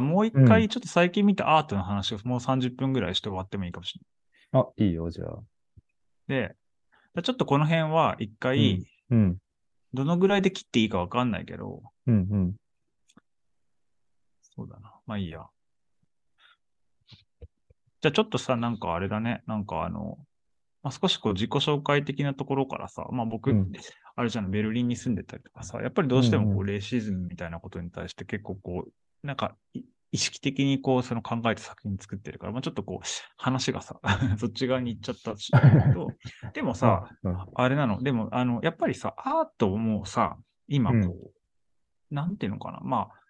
もう一回ちょっと最近見たアートの話をもう30分ぐらいして終わってもいいかもしれない。あ、いいよ、じゃあ。で、ちょっとこの辺は一回、うん。どのぐらいで切っていいかわかんないけど、うんうん。そうだな。まあいいや。じゃあちょっとさ、なんかあれだね。なんかあの、まあ、少しこう自己紹介的なところからさ、まあ僕、うんあれじゃん、ベルリンに住んでたりとかさ、やっぱりどうしてもこうレイシズムみたいなことに対して結構こう、なんかい意識的にこうその考えて作品作ってるから、まあちょっとこう話がさ、そっち側に行っちゃったし でもさ、うんあれなの、でもあの、やっぱりさ、アートもさ、今こう、うん。なんていうのかな、まあ、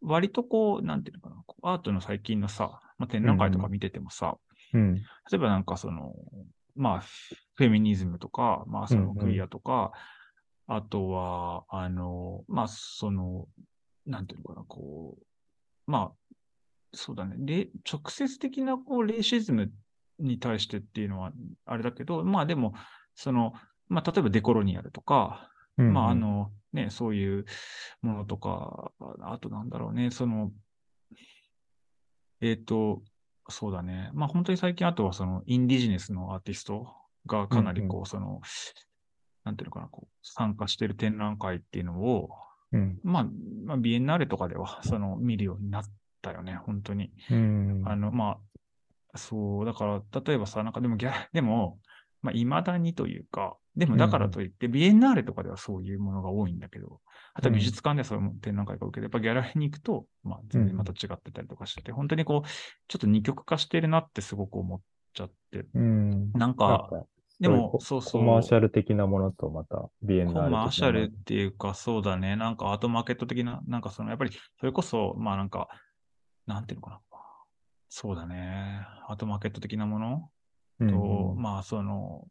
割とこう、なんていうのかな、アートの最近のさ、まあ、展覧会とか見ててもさ、うん。例えばなんかその、まあ、フェミニズムとか、まあ、そうんうん。のクイアとか、あとは、あの、まあ、その、なんていうのかな、こう、まあ、そうだね、レ直接的なこうレイシズムに対してっていうのはあれだけど、まあでも、その、まあ、例えばデコロニアルとか、うんまあ、あ、の、ね、そういうものとか、あとなんだろうね、その、えっ、と、そうだね。まあ本当に最近、あとはその、インディジネスのアーティストがかなりこう、その、なんていうのかな、こう、参加してる展覧会っていうのを、うん。まあ、まあ、ビエンナーレとかでは、その、見るようになったよね、本当に。うん。あの、まあ、そう、だから、例えばさ、なんかでもギャ、でも、まあ、未だにというか、でもだからといって、ビエンナーレとかではそういうものが多いんだけど、あとは美術館ではそういう展覧会が受けて、やっぱギャラリーに行くと、まあ、全然また違ってたりとかしてて、本当にこう、ちょっと二極化してるなってすごく思っちゃって、うん。なんか、でも、そうそう。コマーシャル的なものとまた、ビエンコナーレ的なものマーシャルっていうか、そうだね。なんかアートマーケット的な、なんかその、やっぱり、それこそ、まあなんか、なんていうのかな。そうだね。アートマーケット的なものうんと、まあその、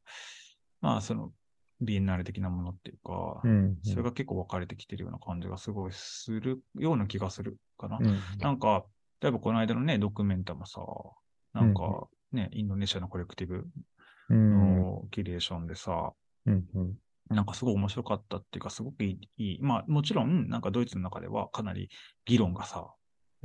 まあその、ビエンナーレ的なものっていうか、うん。それが結構分かれてきてるような感じがすごいするような気がするかな。うん、なんか、例えばこの間のね、ドキュメンタもさ、なんかね、インドネシアのコレクティブうん。のキュレーションでさ、うん。うん。なんかすごい面白かったっていうか、すごくいい。まあ、もちろん、なんかドイツの中ではかなり議論がさ、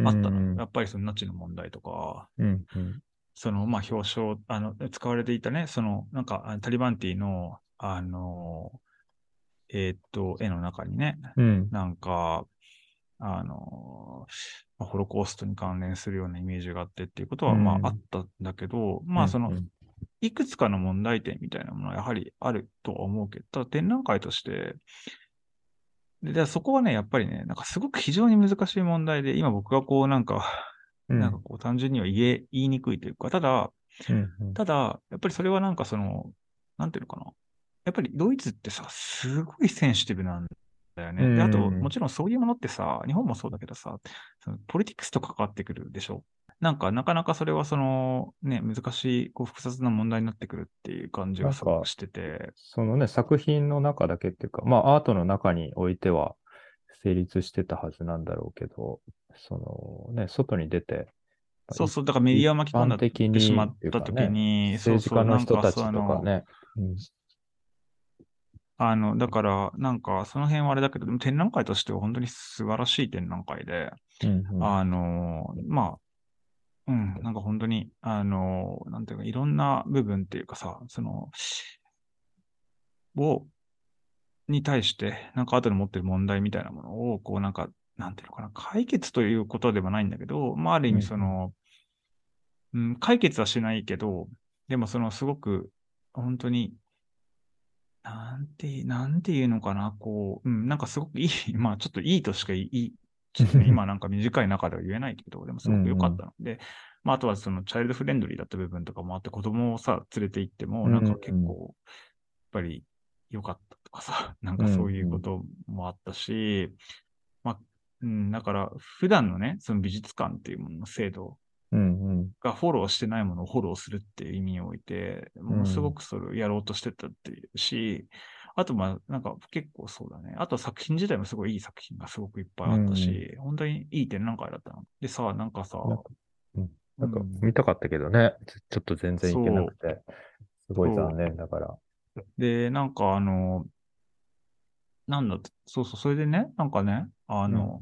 あったの。やっぱりそのナチの問題とか、うん。うん。その、まあ、表彰、あの、使われていたね、その、なんか、タリバンティの、あの、えーっと、絵の中にね、うん。なんか、あの、まあホロコーストに関連するようなイメージがあってっていうことは、うんまあ、あったんだけど、まあ、そのう、んいくつかの問題点みたいなものはやはりあるとは思うけど、ただ展覧会として、ででそこはね、やっぱりね、なんかすごく非常に難しい問題で、今僕がこうなんか、うん。なんかこう単純には言え、言いにくいというか、ただ、うん。うん。ただ、やっぱりそれはなんかその、なんていうのかな。やっぱりドイツってさ、すごいセンシティブなんだよね。で、あと、うんもちろんそういうものってさ、日本もそうだけどさ、そのポリティクスと関わってくるでしょ。なんか、なかなかそれはその、ね、難しい、こう、複雑な問題になってくるっていう感じがすごくしてて。そのね、作品の中だけっていうか、まあ、アートの中においては成立してたはずなんだろうけど、そのね、外に出て、そうそう、だからメディアを巻き込んだっ一般的にてしまったときに、政治家の人たちとかね。うんあの、だから、なんか、その辺はあれだけど、展覧会としては本当に素晴らしい展覧会で、うんうんあの、まあ、うん、なんか本当に、あの、なんていうか、いろんな部分っていうかさ、その、を、に対して、なんか後で持ってる問題みたいなものを、こうなんか、なんていうのかな、解決ということではないんだけど、まあある意うん味その、うん、解決はしないけど、でもそのすごく、本当に、なんて、なんていうのかな、こう、うん、なんかすごくいい、まあちょっといいとしか言い、ちょっとね 今なんか短い中では言えないけど、でもすごく良かったの。で、まああとはそのチャイルドフレンドリーだった部分とかもあって、子供をさ、連れて行っても、なんか結構、やっぱり良かったとかさ、なんかそういうこともあったし、まあ、うん、だから普段のね、その美術館っていうものの制度うんうんがフォローしてないものをフォローするっていう意味において、ものすごくそれをやろうとしてたっていうし、あとまあなんか結構そうだね。あと作品自体もすごいいい作品がすごくいっぱいあったし、本当にいい展覧会だったの。でさ、なんかさ、なんか見たかったけどね、ちちょっと全然いけなくて、すごい残念だから。で、なんかあの、なんだって、そうそう、それでね、なんかね、あの、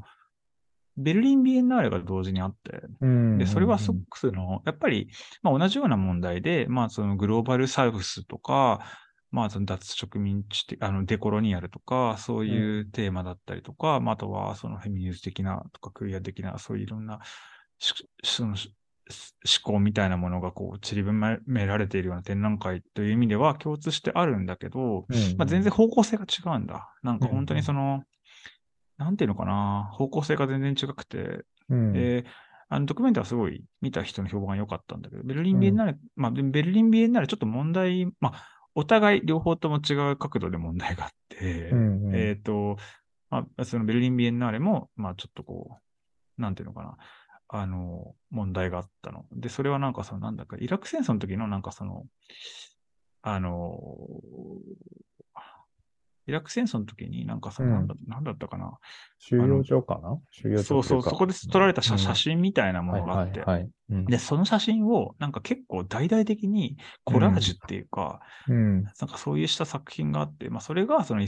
ベルリンビエンナーレが同時にあって、うん。で、それはすうんごくその、やっぱり、まあ同じような問題で、まあそのグローバルサウスとか、まあその脱植民地的、あのデコロニアルとか、そういうテーマだったりとか、まああとはそのフェミニズム的なとかクイア的な、そういういろんなしそのし思考みたいなものがこう散りばめられているような展覧会という意味では共通してあるんだけど、うんまあ全然方向性が違うんだ。なんか本当にその、なんていうのかな、方向性が全然違くて、うん。で、あのドキュメントはすごい見た人の評判が良かったんだけど、ベルリンビエンナーレ、まあ、でベルリンビエンナーレちょっと問題、まあ、お互い両方とも違う角度で問題があって、うんうん。えっ、と、まあ、そのベルリンビエンナーレも、まあ、ちょっとこう、なんていうのかな、あの、問題があったの。で、それはなんかその、なんだか、イラク戦争の時のなんかその、あの、イラク戦争の時になんかその、うん。なんだなんだったかな、収容所かな？収容所そうそう、そこで撮られた写写真みたいなもはいのがあって、で、その写真をなんか結構大々的にコラージュっていうか、うん。なんかそういうした作品があって、まあそれがその、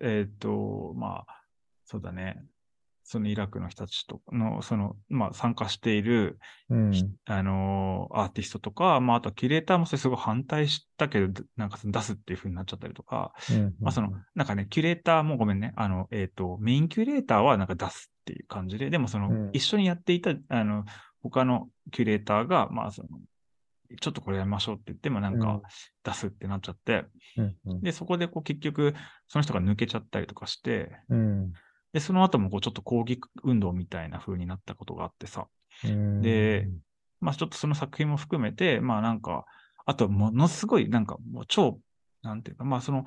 えっ、と、まあ、そうだね、そのイラクの人たちとの、その、まあ参加している、うん。あのーアーティストとか、まああとはキュレーターもそれすごい反対したけど、なんか出すっていう風になっちゃったりとか、うんまあその、なんかね、キュレーターもごめんね、あの、えっ、と、メインキュレーターはなんか出すっていう感じで、でもその、うん。一緒にやっていた、あの、他のキュレーターが、まあその、ちょっとこれやりましょうって言ってもなんか出すってなっちゃって、うんうん。で、そこでこう結局、その人が抜けちゃったりとかして、うんで、その後もこうちょっと抗議運動みたいな風になったことがあってさ、うんでまあちょっとその作品も含めて、まあなんか、あとものすごいなんかもう超、なんていうか、まあその、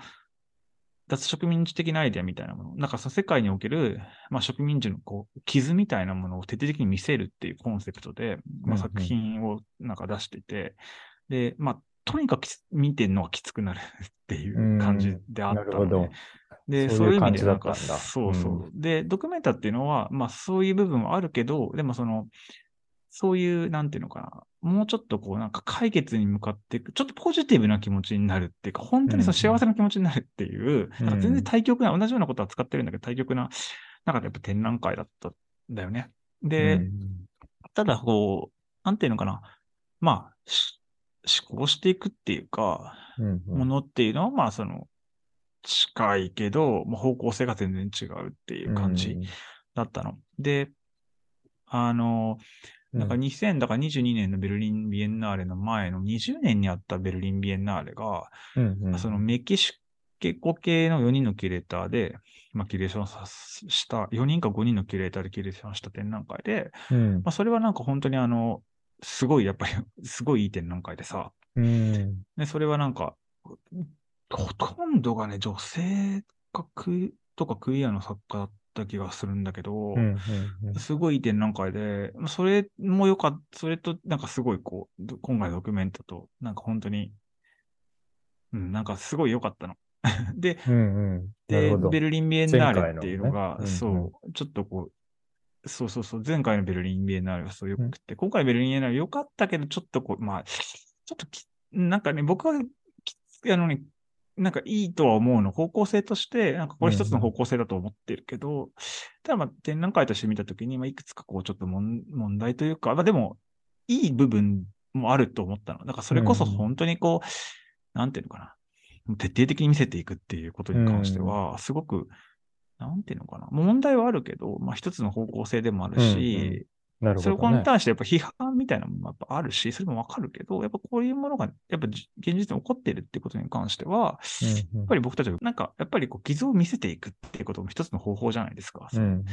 脱植民地的なアイデアみたいなもの、なんかその世界における、まあ植民地のこう、傷みたいなものを徹底的に見せるっていうコンセプトで、まあうんうん作品をなんか出していて、で、まあとにかく見てるのがきつくなる っていう感じであったので、なるほど。で、そういう意感じだ味でなんか、ったんだ。そうそう。で、ドキュメンタっていうのは、まあそういう部分はあるけど、でもその、そういう、なんていうのかな、もうちょっとこうなんか解決に向かっていく、ちょっとポジティブな気持ちになるっていうか、本当にその幸せな気持ちになるっていう、うん。なんか全然対極な、同じようなことは使ってるんだけど、対極な、なんかやっぱ展覧会だったんだよね。で、うんただこう、なんていうのかな、まあ、し思考していくっていうか、ものっていうのは、まあその、近いけど、まあ、方向性が全然違うっていう感じだったの。で、あの、なんか2000、だから22年のベルリンビエンナーレの前の20年にあったベルリンビエンナーレが、うんうんそのメキシコ系の4人のキュレーターで、まあ、キュレーションさした、4人か5人のキュレーターでキュレーションした展覧会で、うん。まあ、それはなんか本当にあの、すごい、やっぱり、すごいいい展覧会でさ、うん。で、それはなんか、ほとんどがね、女性かクとかクイアの作家だった気がするんだけど、うんうんうん。すごい展覧会で、まあそれもよかった、それとなんかすごいこう、ど今回のドキュメントと、なんか本当に、うん、なんかすごい良かったの。で、うんうん。で、ベルリンビエンナーレっていうのが、のねうんうん。そう、ちょっとこう、そうそうそう、前回のベルリンビエンナーレがそうよくて、今回ベルリンビエンナーレ良かったけど、ちょっとこう、まあ、ちょっとき、なんかね、僕はきつ、あのね、なんかいいとは思うの。方向性として、なんかこれ一つの方向性だと思ってるけど、ただまあ展覧会として見たときに、まあいくつかこうちょっと問問題というか、まあでも、いい部分もあると思ったの。だからそれこそ本当にこう、なんていうのかな。徹底的に見せていくっていうことに関しては、すごく、なんていうのかな。問題はあるけど、まあ一つの方向性でもあるし、なるそほどね。れに対してやっぱ批判みたいなものもやっぱあるし、それもわかるけど、やっぱこういうものが、やっぱじ現実に起こっているっていうことに関しては、うんやっぱり僕たちは、なんか、やっぱりこう、傷を見せていくっていうことも一つの方法じゃないですか。うんうん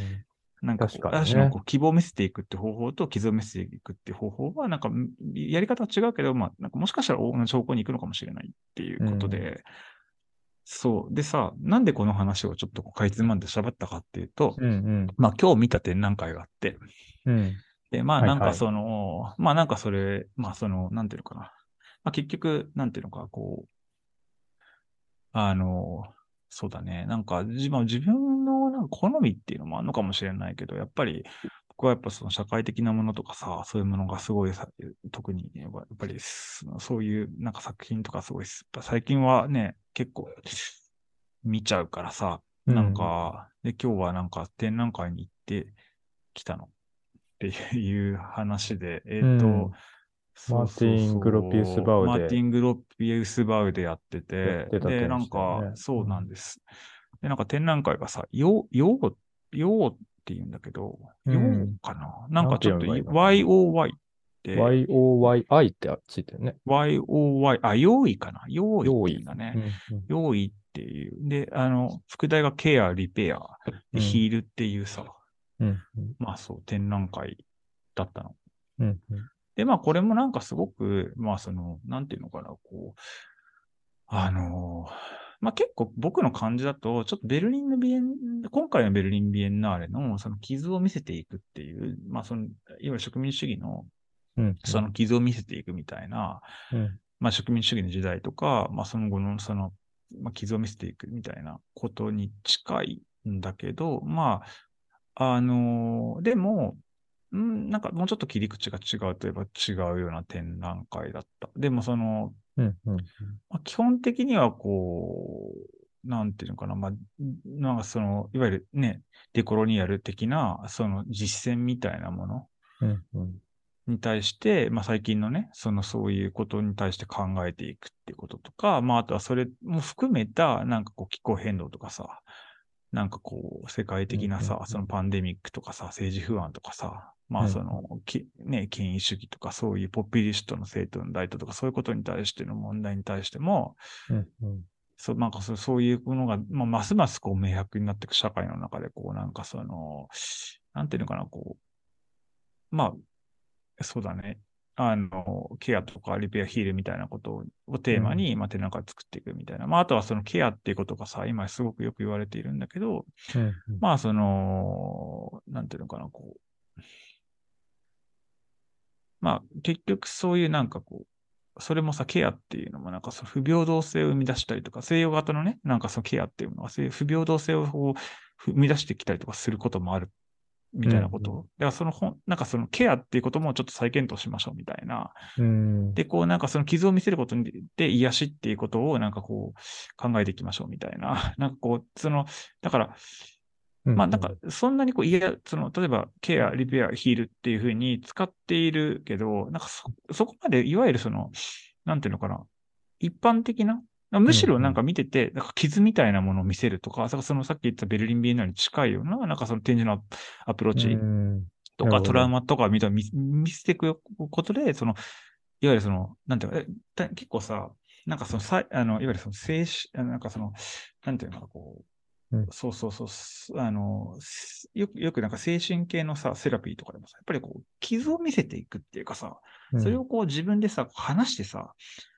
なんかこう、確かにねある種のこう希望を見せていくって方法と傷を見せていくって方法は、なんか、んやり方は違うけど、まあ、なんかもしかしたら同じ方向に行くのかもしれないっていうことで、そう。でさ、なんでこの話をちょっとかいつまんで喋ったかっていうと、うんうんまあ今日見た展覧会があって、うんで、まあはいはいなんかその、まあなんかそれ、まあその、なんていうのかな。まあ結局、なんていうのか、こう、あの、そうだね。なんか自分自分のなんか好みっていうのもあるのかもしれないけど、やっぱり、僕はやっぱその社会的なものとかさ、そういうものがすごいさ、特にね、やっぱりそういうなんか作品とかすごい、最近はね、結構見ちゃうからさ、なんか、で、今日はなんか展覧会に行ってきたの。っていう話で、えっ、と、うんマーティングロピウスバウでマーティン・グロピウスバウでやってて、てたで、なんか、そうなんです。で、なんか展覧会がさ、よう、よう、ようって言うんだけど、うん。ようかな。なんかちょっと YOY って、YOYI ってついてるね。YOY、あ、用意かな？用意ってだね。うんうん。用意っていう。で、あの、副題がケア、リペア、ヒールっていうさ、うんうん。まあそう、展覧会だったの。うんうん。で、まあこれもなんかすごく、まあその、なんていうのかな、こう、あのーまあ結構僕の感じだと、ちょっとベルリンのビエン、今回のベルリンビエンナーレのその傷を見せていくっていう、まあその、いわゆる植民主義のうんその傷を見せていくみたいな、うんまあ植民主義の時代とか、まあその後のその、まあ傷を見せていくみたいなことに近いんだけど、まあ、あのーでも、うん、なんかもうちょっと切り口が違うといえば違うような展覧会だった。でもその、うんうんまあ、基本的にはこう、なんていうのかな、まあ、なんかその、いわゆるね、デコロニアル的な、その実践みたいなものうんうん。に対して、まあ最近のね、そのそういうことに対して考えていくっていうこととか、まああとはそれも含めた、なんかこう気候変動とかさ、なんかこう世界的なさうんうんう、ん。そのパンデミックとかさ、政治不安とかさ、まうんあその、きね、権威主義とかそういうポピュリストの政党の大統とかそういうことに対しての問題に対しても、うんうんそう、なんかそうそういうものが、まあ、ますますこう明白になっていく社会の中で、こうなんかその、なんていうのかな、こう、まあ、そうだね。あの、ケアとかリペアヒールみたいなことをテーマに、まあ、展覧会作っていくみたいな。まあ、あとはそのケアっていうことがさ、今すごくよく言われているんだけど、うんうんまあ、その、なんていうのかな、こう。まあ、結局そういうなんかこう、それもさ、ケアっていうのもなんかその不平等性を生み出したりとか、西洋型のね、なんかそのケアっていうのは、そういう不平等性をこう生み出してきたりとかすることもある、みたいなことを。うんだからその本、なんかそのケアっていうこともちょっと再検討しましょうみたいな。うんで、こうなんかその傷を見せることにで癒しっていうことをなんかこう考えていきましょうみたいな。なんかこう、その、だから、まあなんか、そんなにこう、いや、その、例えば、ケア、リペア、ヒールっていうふうに使っているけど、なんかそ、そこまで、いわゆるその、なんていうのかな、一般的な、むしろなんか見てて、なんか傷みたいなものを見せるとか、そのさっき言ったベルリンビエンナーに近いような、なんかその展示のアプローチうんとか、トラウマとか見た見見せていくことで、その、いわゆるその、なんていうの、えだ結構さ、なんかその、さあのいわゆるその、精神、あなんかその、なんていうのかな、こう、うん。そうそうそう。す、あの、すよく、よくなんか精神系のさ、セラピーとかでもさ、やっぱりこう、傷を見せていくっていうかさ、それをこう自分でさ、話してさ、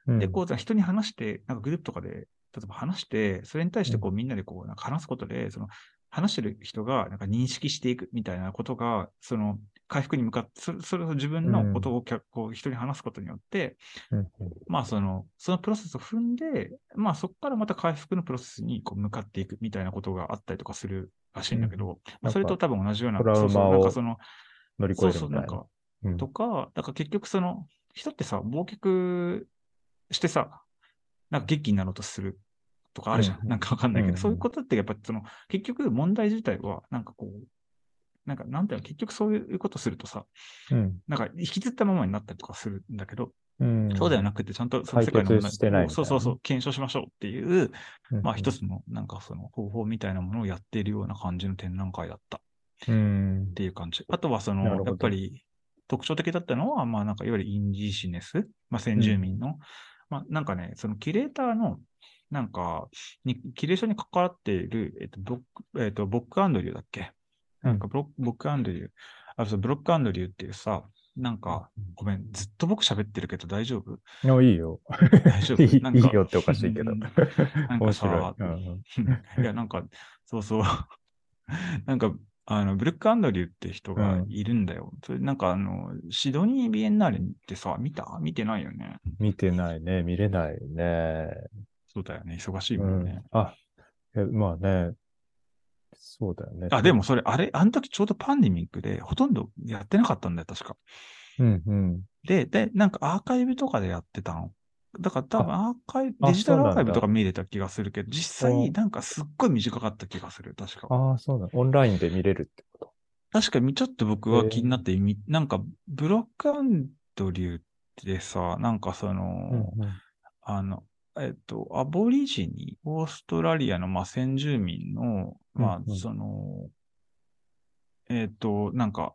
うん。で、こう、人に話して、なんかグループとかで、例えば話して、それに対してこうみんなでこう、なんか話すことで、その、話してる人がなんか認識していくみたいなことが、その、回復に向かって、そそれを自分のことをきゃこう人に話すことによって、うんうん。まあその、そのプロセスを踏んで、まあそこからまた回復のプロセスにこう向かっていくみたいなことがあったりとかするらしいんだけど、まあそれと多分同じような、そうそうなんかその、乗り越そうそう、えるみたな。んか、うん。とか、だから結局その、人ってさ、忘却してさ、なんか元気になろうとするとかあるじゃん。うん。なんかわかんないけど、うん。そういうことってやっぱその、結局問題自体は、なんかこう、なんかなんていうの、結局そういうことするとさ、うん。なんか引きずったままになったりとかするんだけど、うん。そうではなくて、ちゃんとその世界の解決してないみたいな。そうそうそう、検証しましょうっていう、うん。まあ一つのなんかその方法みたいなものをやっているような感じの展覧会だった。うん。っていう感じ。あとはその、やっぱり特徴的だったのは、まあなんかいわゆるインディシネス、まあ先住民の、まあなんかね、そのキュレーターの、なんか、にキュレーションに関わっている、えっと、ボック、えっと、ボックアンドリューだっけ？なんかブロック、ボックアンドリュー、あ、そう、ブロックアンドリューっていうさ、なんか、ごめん、ずっと僕喋ってるけど大丈夫？あいいよ。大丈夫？いいなんかいいよっておかしいけど。うんなん面か白いさ。。うん いや、なんか、そうそう。なんか、あの、ブルック・アンドリューって人がいるんだよ。それなんか、あの、シドニー・ビエンナーレってさ、見た？見てないよね。見てないね。見れないね。そうだよね。忙しいうもんんね。。あ、えまあね。そうだよね。あ、でもそれ、あれ、あの時ちょうどパンデミックで、ほとんどやってなかったんだよ、確か。うんうん。で、で、なんかアーカイブとかでやってたの。だから多分アーカイブ、あデジタルアーカイブとか見れた気がするけど、実際おなんかすっごい短かった気がする、確か。ああ、そうだ。オンラインで見れるってこ確かにちょっと僕は気になってみ、なんか、ブロックアンドリューってさ、なんかその、うんうんあの、えっと、アボリジニ、オーストラリアの、まあ、先住民の、まあ、その、えっと、なんか、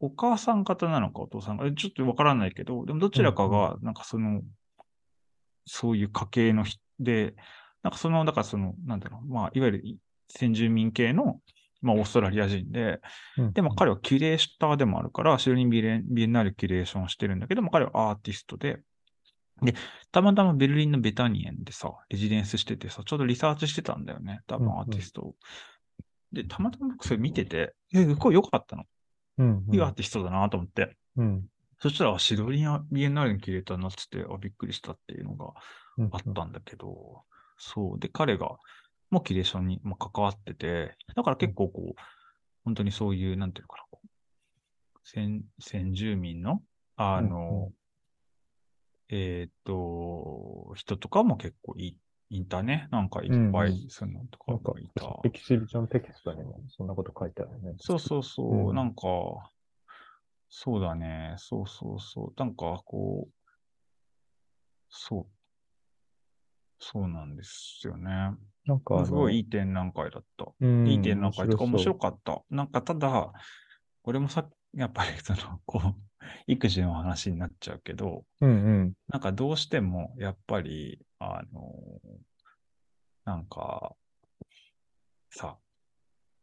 お母さん方なのかお父さんか、えちょっとわからないけど、でもどちらかが、なんかその、そういう家系の人で、なんかその、だからその、なんだろう、まあ、いわゆる先住民系の、まあ、オーストラリア人で、うんでも彼はキュレーターでもあるから、シドニービレビエンナーレキュレーションをしてるんだけども、彼はアーティストで、で、たまたまベルリンのベタニエンでさ、レジデンスしててさ、ちょうどリサーチしてたんだよね、多分うんうんアーティストを。で、たまたま僕それ見てて、え、すごい良かったの？うんいいアーティストだなと思って。うんそしたら、シドニービエンナーレのキュレーターになってて、あ、びっくりしたっていうのがうんあったんだけど、そう。で、彼が、もうキュレーションにまあ関わってて、だから結構こう、本当にそういう、なんていうのかな、こう先、先住民の、あの、うんうえーっと、人とかも結構いいたね。なんかいっぱい、そのとかなんかもいた。、エキシビジョンテキストにもそんなこと書いてあるね。そうそうそう、うんなんか、そうだね。そうそうそう。なんか、こう、そう。そうなんですよね。なんかすごいいい展覧会だった。うんいい展覧会とか面白かった。なんかただ、これもさ、やっぱりその、こう、育児の話になっちゃうけど、うんうん。なんかどうしても、やっぱり、あの、なんか、さ、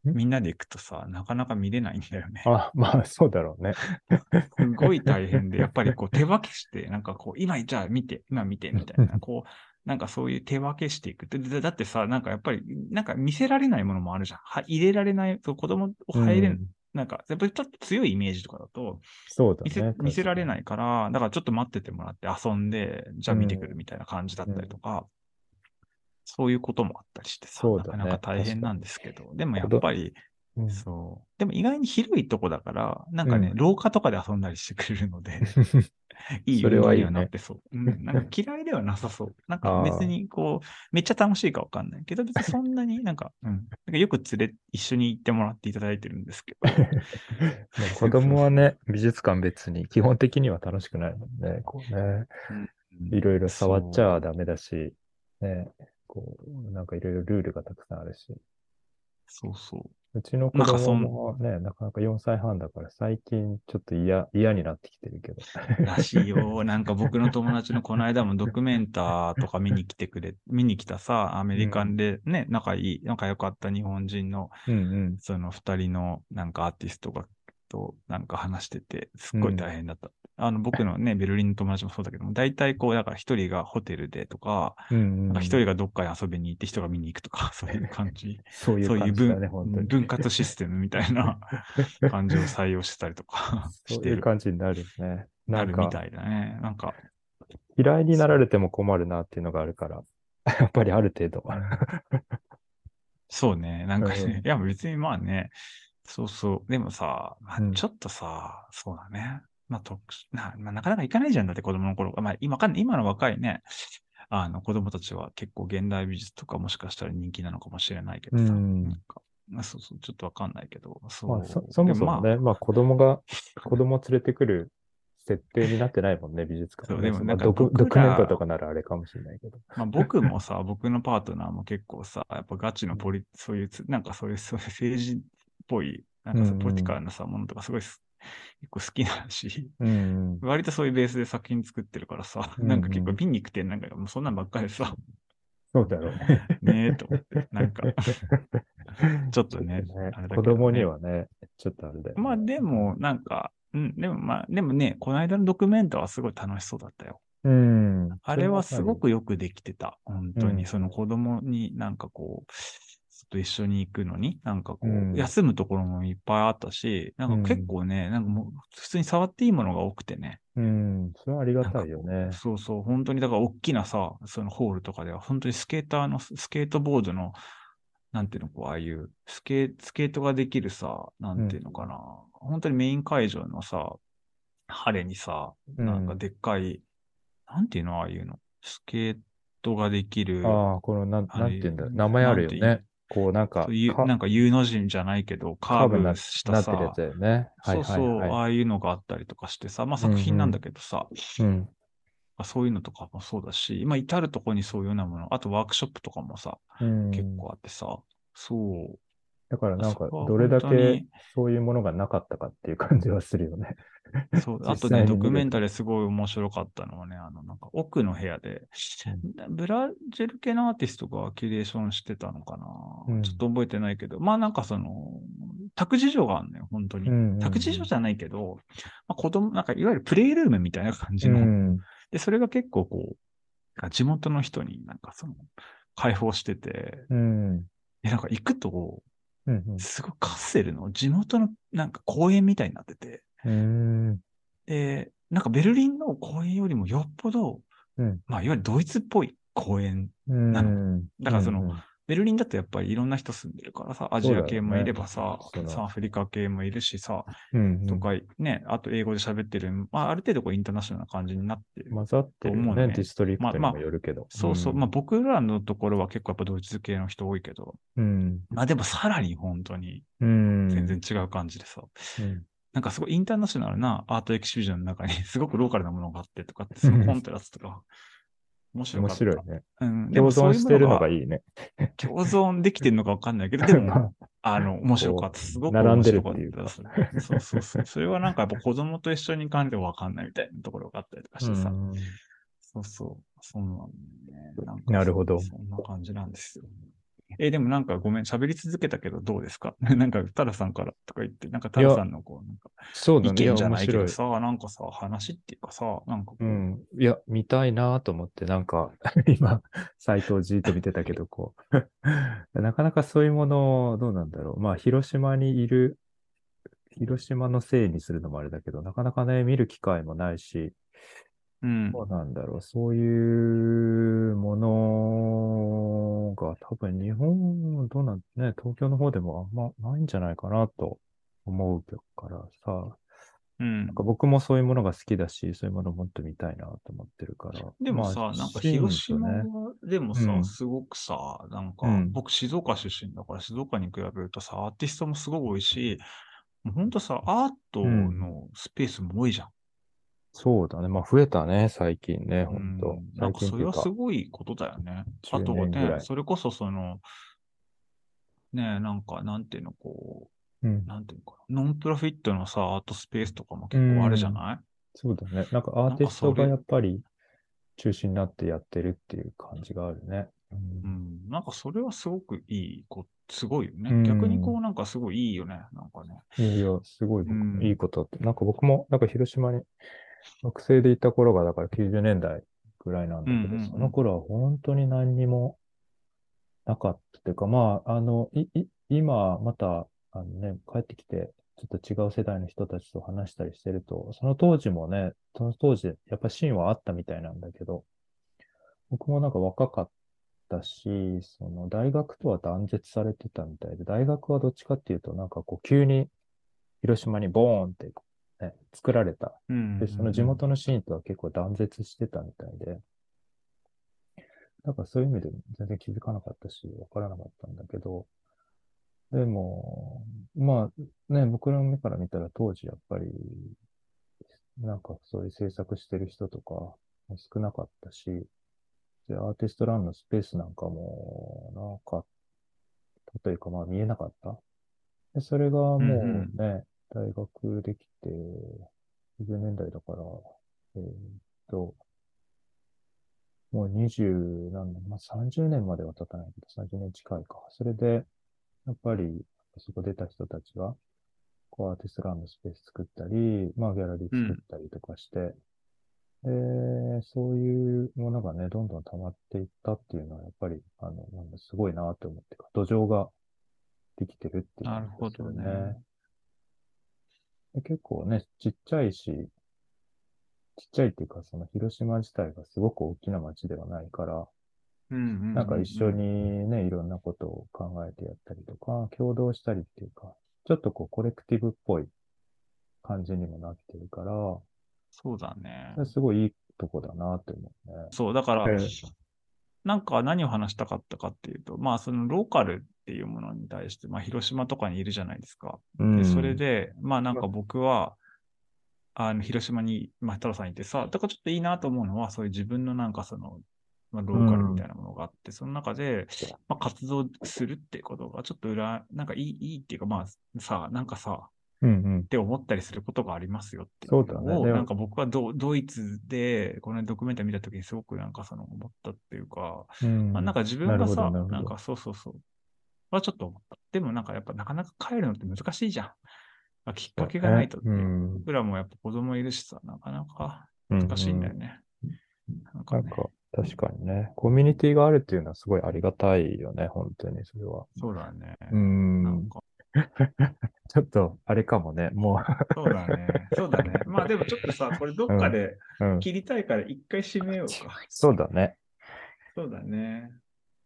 ん？みんなで行くとさ、なかなか見れないんだよね。あ、まあそうだろうね。すごい大変で、やっぱりこう 手分けして、なんかこう、今じゃあ見て、今見て、みたいな、こう、なんかそういう手分けしていく。だってさ、なんかやっぱり、なんか見せられないものもあるじゃん。は入れられない、そう子供を入れ、うんなんか、やっぱりちょっと強いイメージとかだと、そうだ見せね。見せられい。ないから、だからちょっと待っててもらって遊んで、じゃあ見てくるみたいな感じだったりとか、そういうこともあったりしてさ、そうだねなかなか大変なんですけど、でもやっぱり、うんそう。でも意外に広いとこだから、なんかね、うん廊下とかで遊んだりしてくれるので、いいそれはいいねにはなってそう。うん、なんか嫌いではなさそう。なんか別にこう、めっちゃ楽しいかわかんないけど、別にそんなになんか、うん。なんかよく連れ、一緒に行ってもらっていただいてるんですけど、ね子供はね、美術館別に基本的には楽しくないもんね。こうね、うんいろいろ触っちゃダメだし、ね、こう、なんかいろいろルールがたくさんあるし。そうそう。うちの子供んもね、なかなか4歳半だから最近ちょっと嫌、嫌になってきてるけど。らしいよ。なんか僕の友達のこの間もドキュメンターとか見に来てくれ、見に来たさ、アメリカンでね、仲いい、仲良かった日本人のうんうん。その二人のなんかアーティストがとなんか話してて、すっごい大変だった。あの僕のね、ベルリンの友達もそうだけども、大体こう、だから一人がホテルでとか、うんうんなんか一人がどっかに遊びに行って人が見に行くとか、そういう感じ。そういそう感じだね、分本当に。分割システムみたいな感じを採用してたりとかそ してる。ういう感じになるね。なるみたいだね。なんか、嫌いになられても困るなっていうのがあるから、やっぱりある程度。そうね。なんかうんね、いや別にまあね、そうそう。でもさ、まあうんちょっとさ、そうだね。まあ、特殊な、まあ、なかなかいかないじゃんだって子供の頃。まあ、今わかん。今の若いね、あの子供たちは結構現代美術とかもしかしたら人気なのかもしれないけどさ。うんなんかまあ、そうそう、ちょっとわかんないけど。そう。まあ、そそもそもでね、まあ子供が、子供を連れてくる設定になってないもんね、美術館はね、そうでもなんかまあドクドキュメントとかならあれかもしれないけど。まあ、僕もさ、僕のパートナーも結構さ、やっぱガチのポリ、そういうつ、なんかそういうそういう政治っぽい、なんかさポリティカルなさ、ものとかすごいす 結構好きなし、うん。割とそういうベースで作品作ってるからさ、うんうんなんか結構見に行くて、なんかもうそんなんばっかりでさ、そうだろうね。ねえと思って、なんか、ちょっとねねね子供にはね、ちょっとあれだよね。まあでも、なんか、うん、でもまあ、でもね、この間のドキュメントはすごい楽しそうだったよ。うん。あれはすごくよくできてた。本当に、うんその子供になんかこう、と一緒に行くのに、なんかこう、うん休むところもいっぱいあったし、なんか結構ね、なんかもう普通に触っていいものが多くてね。うん。それはありがたいよね。そうそう、本当にだから大きなさ、そのホールとかでは、本当にスケーターの、スケートボードの、なんていうの、こう、ああいうスケ、スケートができるさ、なんていうのかな、本当にメイン会場のさ、晴れにさ、うんなんかでっかい、なんていうの、ああいうの、スケートができる、ああ、この、なん、なんて言うんだ名前あるよね。こうなんかなんか U の字じゃないけど、カーブしたさなってるやつ、だよね。はいそうそう。ああいうのがあったりとかしてさ、まあ作品なんだけどさ、うん。まあそういうのとかもそうだし、まあ至るとこにそういうようなもの、あとワークショップとかもさ、うん、結構あってさ、そう。だからなんかどれだけに。そういうものがなかったかっていう感じはするよね。そう、実あとね、ドキュメンタリーすごい面白かったのはね、あの、なんか奥の部屋で、ブラジル系のアーティストがキュレーションしてたのかな、うん。ちょっと覚えてないけど、まあなんかその、託児所があるのよ、本当に。うんうんうん。託児所じゃないけど、まあ、子供、なんかいわゆるプレイルームみたいな感じの、うん。で、それが結構こう、地元の人になんかその、開放してて、うん。で、なんか行くと、うんうんすごいカッセルの地元のなんか公園みたいになってて、うん。で、なんかベルリンの公園よりもよっぽど、うんまあ、いわゆるドイツっぽい公園。うん。なだからそのベルリンだとやっぱりいろんな人住んでるからさ、アジア系もいればさ、ねアフリカ系もいるしさ、うんとかね、あと英語で喋ってる、まあ、ある程度こうインターナショナルな感じになってる。混ざってるよね、と思うねディストリクトにまあもよるけど。そうそう。んまあ僕らのところは結構やっぱドイツ系の人多いけど、うん。まあでもさらに本当にうん。全然違う感じでさ、うん。なんかすごいインターナショナルなアートエキシビジョンの中に すごくローカルなものがあってとかって、そのコントラストが面白面。白いね。うん。で共存してるのがい。いいね。共存できてるのかわかんないけど、でも、あの、面白かった。すごく面白かったですね。そうそうそう。それはなんかやっぱ子供と一緒に感じてわかんないみたいなところがあったりとかしてさ。うんそうそう。そうなんだなるほどそんな感じなんですよ。えでもなんかごめん、喋り続けたけどどうですか？なんか、タラさんからとか言って、なんかタラさんのこう、なんかそうだね。意見じゃないけどさ、なんかさ、話っていうかさ、なんかこう。うん。いや、見たいなと思って、なんか、今、サイトをじーっと見てたけど、こう、なかなかそういうもの、どうなんだろう。まあ、広島にいる、広島のせいにするのもあれだけど、なかなかね、見る機会もないし、うん。どうなんだろう。そういうものが多分日本、どうなんね、東京の方でもあんまないんじゃないかなと思うからさ、うん。なんか僕もそういうものが好きだし、そういうものをもっと見たいなと思ってるから。でもさ、まあなんか広島でもさ、うん。すごくさ、なんか、うん。僕静岡出身だから静岡に比べるとさ、アーティストもすごく多いし、もうほんとさ、アートのスペースも多いじゃん。そうだね。まあ増えたね、最近ね、ほうんと。なんかそれはすいごいことだよね。10あとはね、それこそその、ねなんか、なんていうの、こうんう、。なんていうのかな、ノンプロフィットのさ、アートスペースとかも結構あるじゃない、そうだね。なんかアーティストがやっぱり中心になってやってるっていう感じがあるね。うんうん、なんかそれはすごくいいこ、すごいよね。うん逆にこうなんかすごいいいよね。なんかね。いやすごい僕うんいいことって。なんか僕も、なんか広島に学生でいた頃が、だから90年代ぐらいなんだけど、うんうんうん。その頃は本当に何にもなかったっていうか、まあ、あの、い、い、今、また、あのね、帰ってきて、ちょっと違う世代の人たちと話したりしてると、その当時もね、その当時、やっぱシーンはあったみたいなんだけど、僕もなんか若かったし、その大学とは断絶されてたみたいで、大学はどっちかっていうと、なんかこう急に広島にボーンって、ね、作られた。うんで、その地元のシーンとは結構断絶してたみたいで、だからそういう意味で全然気づかなかったし、わからなかったんだけど、でも、まあね、僕の目から見たら当時やっぱり、なんかそういう制作してる人とかも少なかったし、で、アーティストランのスペースなんかも、なんか、というかまあ見えなかった。で、それがもうね、うん大学できて、90年代だから、えーっと、もう20何年、まあ30年までは経たないけど、30年近いか。それで、やっぱり、そこ出た人たちが、こうアーティストランドスペース作ったり、まあギャラリー作ったりとかして、で、そういうものがね、どんどん溜まっていったっていうのは、やっぱり、あの、なんだすごいなと思ってか、土壌ができてるっていうなるほどね。で結構ね、ちっちゃいし、ちっちゃいっていうか、その広島自体がすごく大きな町ではないから、うんうんうんうんなんか一緒にね、いろんなことを考えてやったりとか、共同したりっていうか、ちょっとこうコレクティブっぽい感じにもなってるから、そうだね。すごいいいとこだなって思うね。そう、だから、ええなんか何を話したかったかっていうと、まあそのローカルっていうものに対して、まあ広島とかにいるじゃないですか。うんで、それで、まあなんか僕は、あの、広島に、まあ太郎さんいてさ、だからちょっといいなと思うのは、そういう自分のなんかその、まあローカルみたいなものがあって、その中で、まあ活動するっていうことがちょっと裏、なんかいい、いいっていうか、まあさ、なんかさ、うんうんっ。て思ったりすることがありますよってそうだねなんか僕はドドイツで、このドキュメンタリー見たときにすごくなんかその思ったっていうか、うんまあ、なんか自分がさ、ななんかそうそうそう。はちょっと思った。でもなんかやっぱなかなか帰るのって難しいじゃん。まあきっかけがないとっていう。うん僕らもやっぱ子供いるしさ、なかなかうん難しいんだよね。なんかね、なんか、確かにね、コミュニティがあるっていうのはすごいありがたいよね、本当に、それは。そうだね。うなんん。か、ちょっと、あれかもね、もそうだね。そうだね。まあでもちょっとさ、これどっかでう、うん。切りたいから一回締めようか。そうだね。そうだね。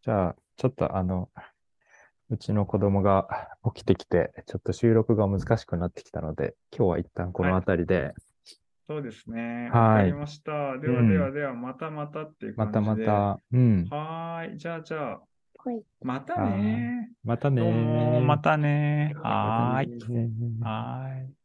じゃあ、ちょっとあの、うちの子供が起きてきて、ちょっと収録が難しくなってきたので、今日は一旦この辺りで、そうですね。はいわかりました。ではうんではでは、またまたっていうま感じで。たまた、うん、はーい。じゃあじゃあ、はい。またね。またねままたねはーい。ねはーい。